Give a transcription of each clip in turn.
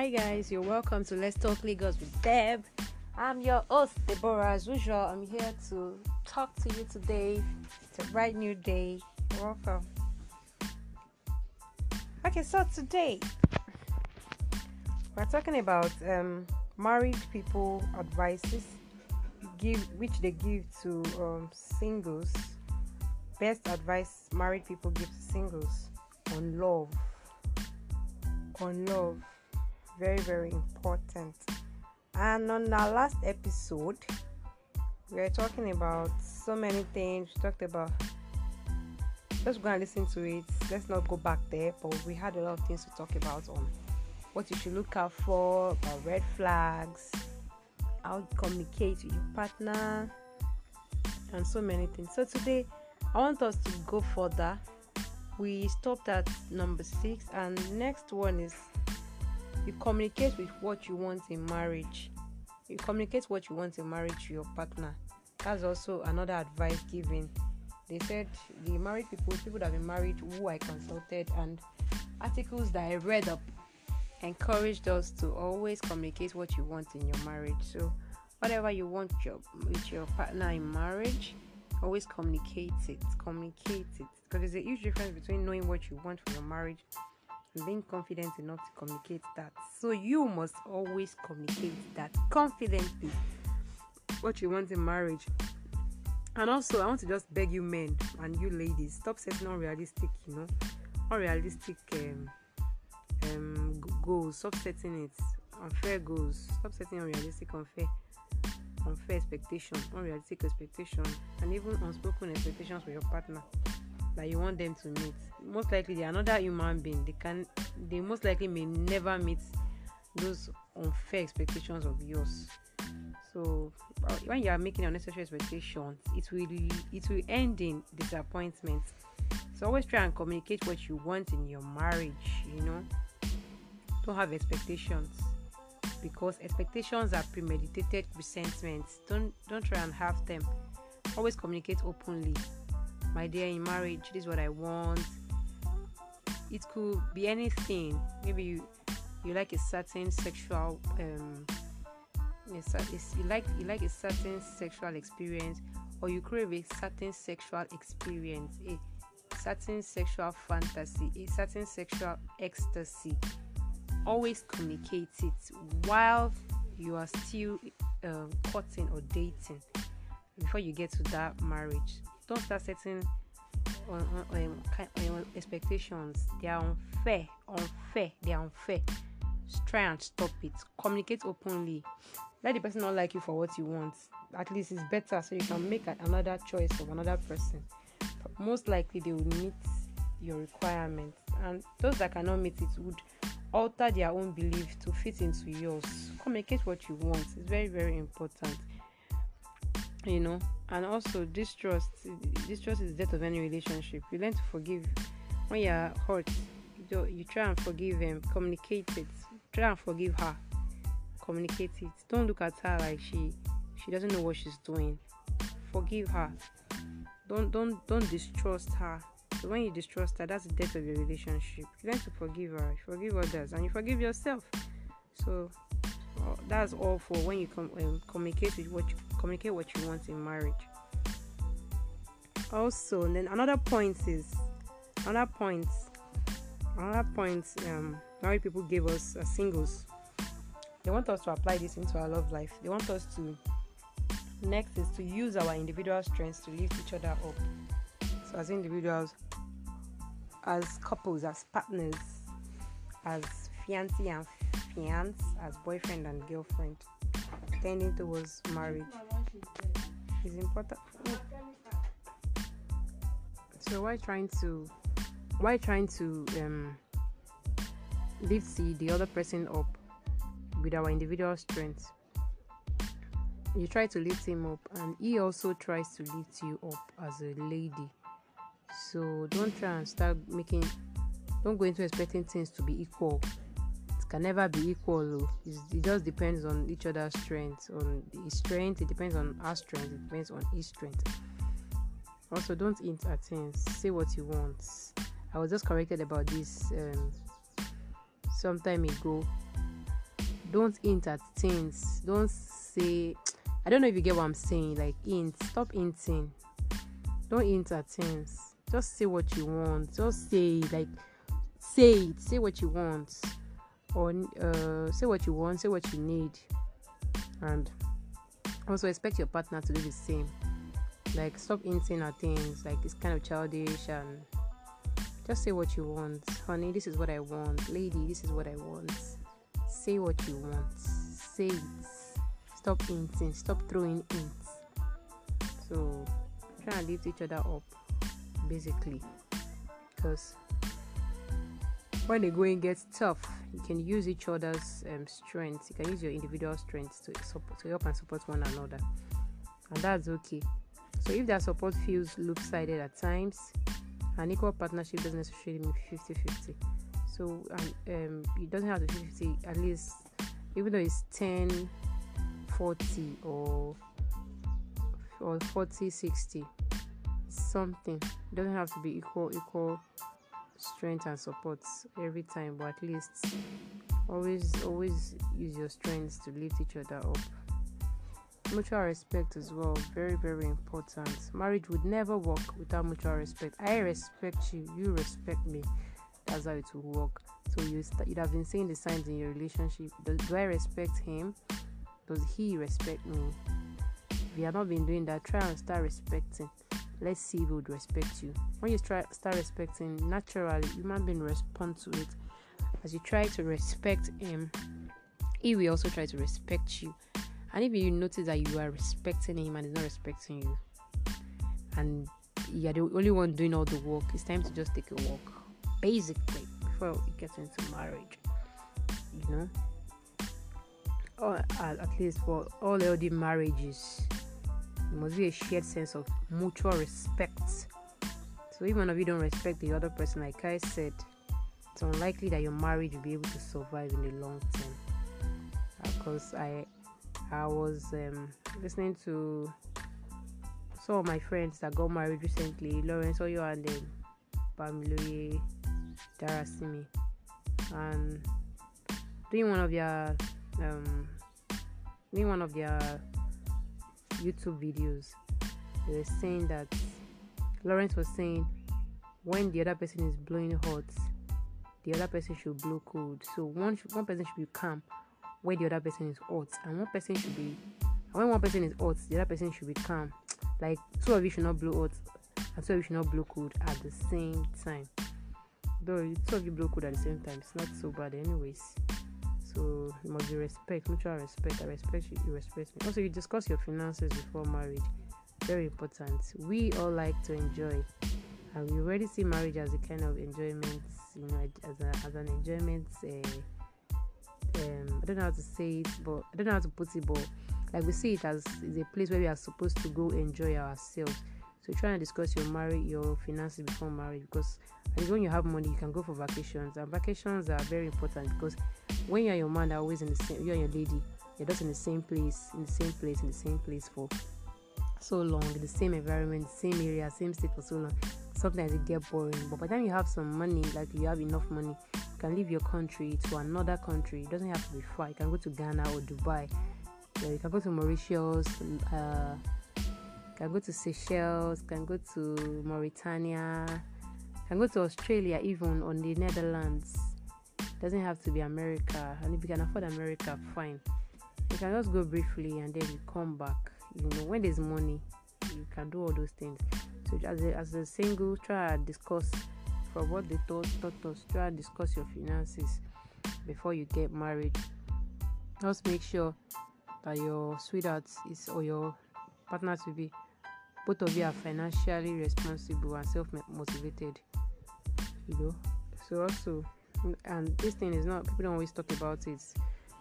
Hi guys, you're welcome to Let's Talk Lagos with Deb. I'm your host, Deborah. As usual, I'm here to talk to you today. It's a bright new day. Welcome. Okay, so today we're talking about um, married people advices give which they give to um, singles. Best advice married people give to singles on love. On love very very important. And on our last episode we were talking about so many things. We talked about let's go and listen to it. Let's not go back there but we had a lot of things to talk about on what you should look out for about red flags how you communicate with your partner and so many things. So today i want us to go further. We stopped at number six and next one is you communicate with what you want in marriage. You communicate what you want in marriage to your partner. That's also another advice given. They said the married people people that have been married who i consulted and articles that i read up encouraged us to always communicate what you want in your marriage. So whatever you want your, with your partner in marriage always communicate it communicate it. Because there's a huge difference between knowing what you want for your marriage being confident enough to communicate that. So you must always communicate that confidently what you want in marriage. And also, I want to just beg you men and you ladies, stop setting unrealistic, you know, unrealistic um, um, goals. Stop setting it unfair goals. Stop setting unrealistic, unfair, unfair expectations, unrealistic expectations, and even unspoken expectations with your partner that you want them to meet. Most likely they're another human being. They can they most likely may never meet those unfair expectations of yours. So uh, when you are making unnecessary expectations it will it will end in disappointment. So always try and communicate what you want in your marriage you know. Don't have expectations because expectations are premeditated resentments. Don't don't try and have them. Always communicate openly my dear in marriage this is what i want. It could be anything. Maybe you you like a certain sexual um you like you like a certain sexual experience or you crave a certain sexual experience a certain sexual fantasy a certain sexual ecstasy. Always communicate it while you are still um, courting or dating before you get to that marriage don't start setting um, on expectations. They are unfair, unfair. They are unfair. Just try and stop it. Communicate openly. Let the person not like you for what you want. At least it's better so you can make another choice of another person. But most likely they will meet your requirements, and those that cannot meet it would alter their own belief to fit into yours. Communicate what you want. It's very very important you know and also distrust distrust is the death of any relationship. You learn to forgive. When you're hurt you, you try and forgive him communicate it. Try and forgive her communicate it. Don't look at her like she she doesn't know what she's doing. Forgive her. Don't don't don't distrust her. So when you distrust her that's the death of your relationship. You learn to forgive her. Forgive others and you forgive yourself. So that's all for when you com- um, communicate with what you communicate what you want in marriage. Also then another point is another point another point um married people give us as singles. They want us to apply this into our love life. They want us to next is to use our individual strengths to lift each other up. So as individuals as couples as partners as fiancé and fiance as boyfriend and girlfriend. Tending towards marriage. Is important. So why trying to why trying to um, lift the other person up with our individual strengths? You try to lift him up and he also tries to lift you up as a lady. So don't try and start making don't go into expecting things to be equal can never be equal. it just depends on each other's strength. On his strength, it depends on our strength. It depends on his strength. Also, don't hint at things. Say what you want. I was just corrected about this um, some time ago. don't hint at things don't say i don't know if you get what i'm saying like hint stop hinting don't hint at things just say what you want just say like say it say what you want or uh, say what you want say what you need. And also expect your partner to do the same. Like stop hinting at things like it's kind of childish and just say what you want. Honey this is what i want. Lady this is what i want. Say what you want. Say it. Stop hinting stop throwing hints. So try and lift each other up basically. Because when the going gets tough you can use each other's um, strengths. You can use your individual strengths to, support, to help and support one another. And that's okay. So if that support feels loop-sided at times an equal partnership doesn't necessarily mean 50-50 so um, um, it doesn't have to be 50 at least even though it's 10 40 or or 40 60 something. It doesn't have to be equal equal strength and support every time but at least always always use your strengths to lift each other up. Mutual respect as well very very important. Marriage would never work without mutual respect. I respect you you respect me. That's how it will work. So you st- you'd have been seeing the signs in your relationship. Do, do i respect him? Does he respect me? If you have not been doing that. Try and start respecting let's see who would respect you. When you start respecting naturally human being respond to it. As you try to respect him he will also try to respect you. And if you notice that you are respecting him and he's not respecting you and you're the only one doing all the work it's time to just take a walk. Basically before you get into marriage you know? Or at least for all healthy marriages there must be a shared sense of mutual respect. So even if one of you don't respect the other person, like I said, it's unlikely that your marriage will be able to survive in the long term. Because uh, I, I was um, listening to some of my friends that got married recently, Lawrence Oyor and then Bamiloye Darasimi, and doing one of their um, doing one of their YouTube videos, they were saying that Lawrence was saying when the other person is blowing hot, the other person should blow cold. So one one person should be calm when the other person is hot, and one person should be when one person is hot, the other person should be calm. Like two of you should not blow hot, and two of you should not blow cold at the same time. Though two of you blow cold at the same time, it's not so bad, anyways. So it must be respect, mutual respect. I respect you, you respect me. Also, you discuss your finances before marriage. Very important. We all like to enjoy, and we already see marriage as a kind of enjoyment. You know, as, a, as an enjoyment. Uh, um, I don't know how to say it, but I don't know how to put it, but like we see it as is a place where we are supposed to go enjoy ourselves. So try and discuss your marriage, your finances before marriage, because at when you have money, you can go for vacations, and vacations are very important because when you and your man are always in the same, you and your lady, you're just in the same place, in the same place, in the same place for so long, in the same environment, same area, same state for so long. Sometimes it get boring. But by the time you have some money, like you have enough money, you can leave your country to another country. It doesn't have to be far. You can go to Ghana or Dubai. Yeah, you can go to Mauritius. Uh, can go to Seychelles. Can go to Mauritania. Can go to Australia, even on the Netherlands doesn't have to be America. And if you can afford America, fine. You can just go briefly and then you come back. You know, when there's money, you can do all those things. So as a, as a single, try and discuss from what they taught, taught us. Try and discuss your finances before you get married. Just make sure that your sweetheart is or your partner to be both of you are financially responsible and self motivated. You know, so also and this thing is not people don't always talk about it.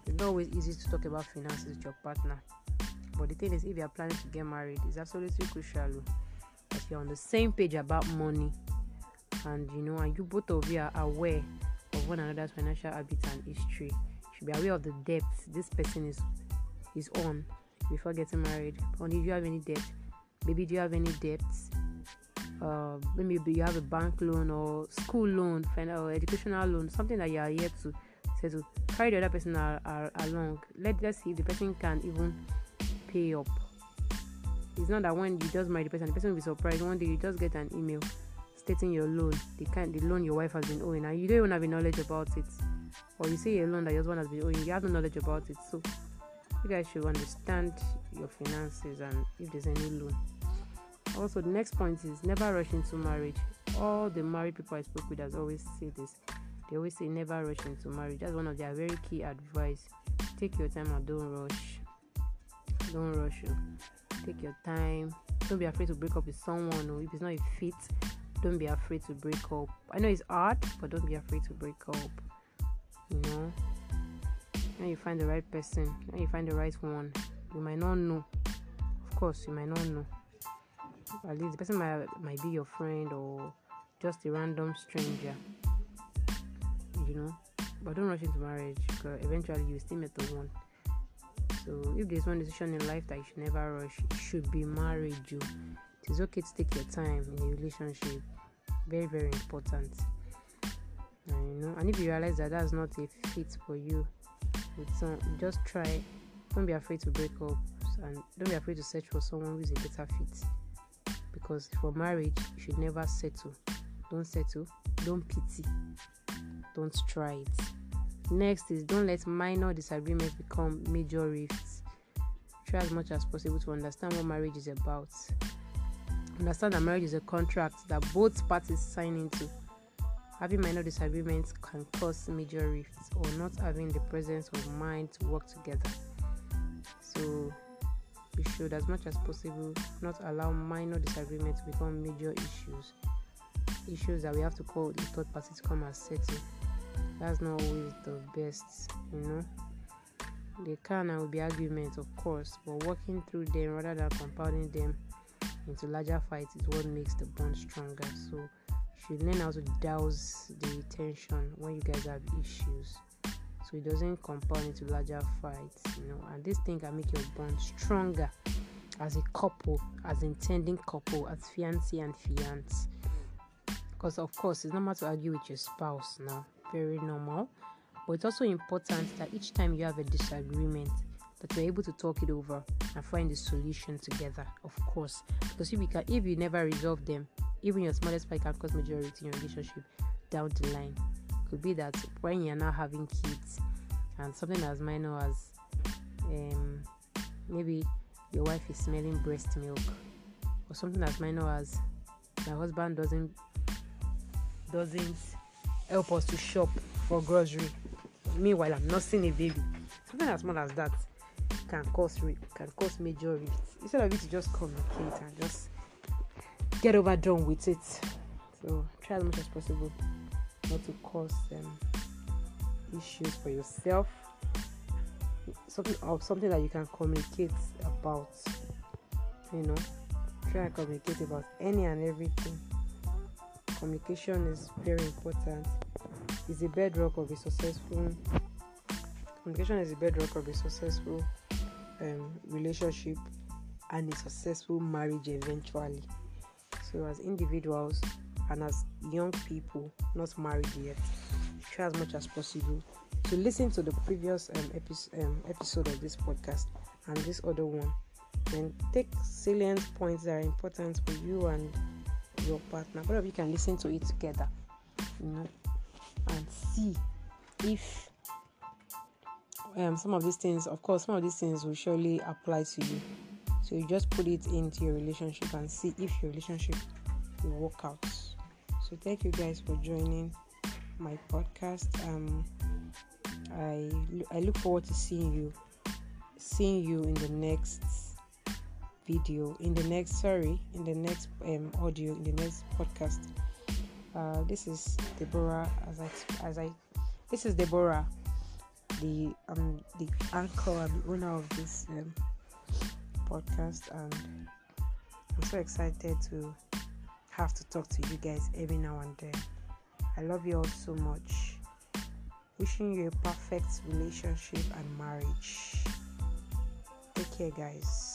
It's not always easy to talk about finances with your partner. But the thing is if you're planning to get married it's absolutely crucial oh, that you're on the same page about money. And you know and you both of you are aware of one another's financial habits and history. You should be aware of the debts this person is is on before getting married. And if you have any debt maybe do you have any debts? Uh, maybe you have a bank loan or school loan, or educational loan, something that you are here to carry the other person a- a- along. Let let's see if the person can even pay up. It's not that when you just marry the person the person will be surprised. One day you just get an email stating your loan the kind the loan your wife has been owing and you don't even have knowledge about it. Or you say a loan that your husband has been owing you have no knowledge about it. So you guys should understand your finances and if there's any loan. Also the next point is never rush into marriage. All the married people i spoke with has always say this. They always say never rush into marriage. That's one of their very key advice. Take your time and don't rush. Don't rush you take your time. Don't be afraid to break up with someone or if it's not a fit don't be afraid to break up. I know it's hard but don't be afraid to break up you know when you find the right person when you find the right one you might not know. Of course you might not know. At least the person might, might be your friend or just a random stranger you know? But don't rush into marriage because eventually you still meet the one. So if there's one decision in life that you should never rush it should be marriage you it is okay to take your time in a relationship. Very very important. And, you know. And if you realize that that's not a fit for you with some just try. Don't be afraid to break up and don't be afraid to search for someone who's a better fit. Because for marriage you should never settle. Don't settle. Don't pity. Don't try it. Next is don't let minor disagreements become major rifts. Try as much as possible to understand what marriage is about. Understand that marriage is a contract that both parties sign into having minor disagreements can cause major rifts or not having the presence of mind to work together. So we should as much as possible not allow minor disagreements to become major issues. Issues that we have to call the third party to come and settle. That's not always the best you know. They can and will be arguments of course but working through them rather than compounding them into larger fights is what makes the bond stronger. So should learn how to douse the tension when you guys have issues. So it doesn't compound into larger fights you know. And this thing can make your bond stronger as a couple as intending couple as fiancé and fiance. Because of course it's normal to argue with your spouse now. Very normal. But it's also important that each time you have a disagreement that you're able to talk it over and find a solution together of course. Because if you can if you never resolve them even your smallest fight can cause majority in your relationship down the line. Could be that when you're now having kids and something as minor as um, maybe your wife is smelling breast milk or something as minor as my husband doesn't doesn't help us to shop for grocery. Meanwhile i'm nursing a baby. Something as small as that can cause can cause major rifts instead of you to just communicate and just get over done with it. So try as much as possible not to cause um, issues for yourself. Something of something that you can communicate about you know. Try and communicate about any and everything. Communication is very important. It's the bedrock of a successful communication is the bedrock of a successful um, relationship and a successful marriage eventually so as individuals and as young people not married yet. Try as much as possible to listen to the previous um, epi- um, episode of this podcast and this other one. And take salient points that are important for you and your partner. Both you can listen to it together you know and see if um, some of these things of course some of these things will surely apply to you so you just put it into your relationship and see if your relationship will work out. So thank you guys for joining my podcast. Um i i look forward to seeing you seeing you in the next video in the next sorry in the next um, audio in the next podcast. Uh, this is deborah as i as i this is deborah the um the anchor and owner of this um, podcast and i'm so excited to have to talk to you guys every now and then. I love you all so much. Wishing you a perfect relationship and marriage. Take care guys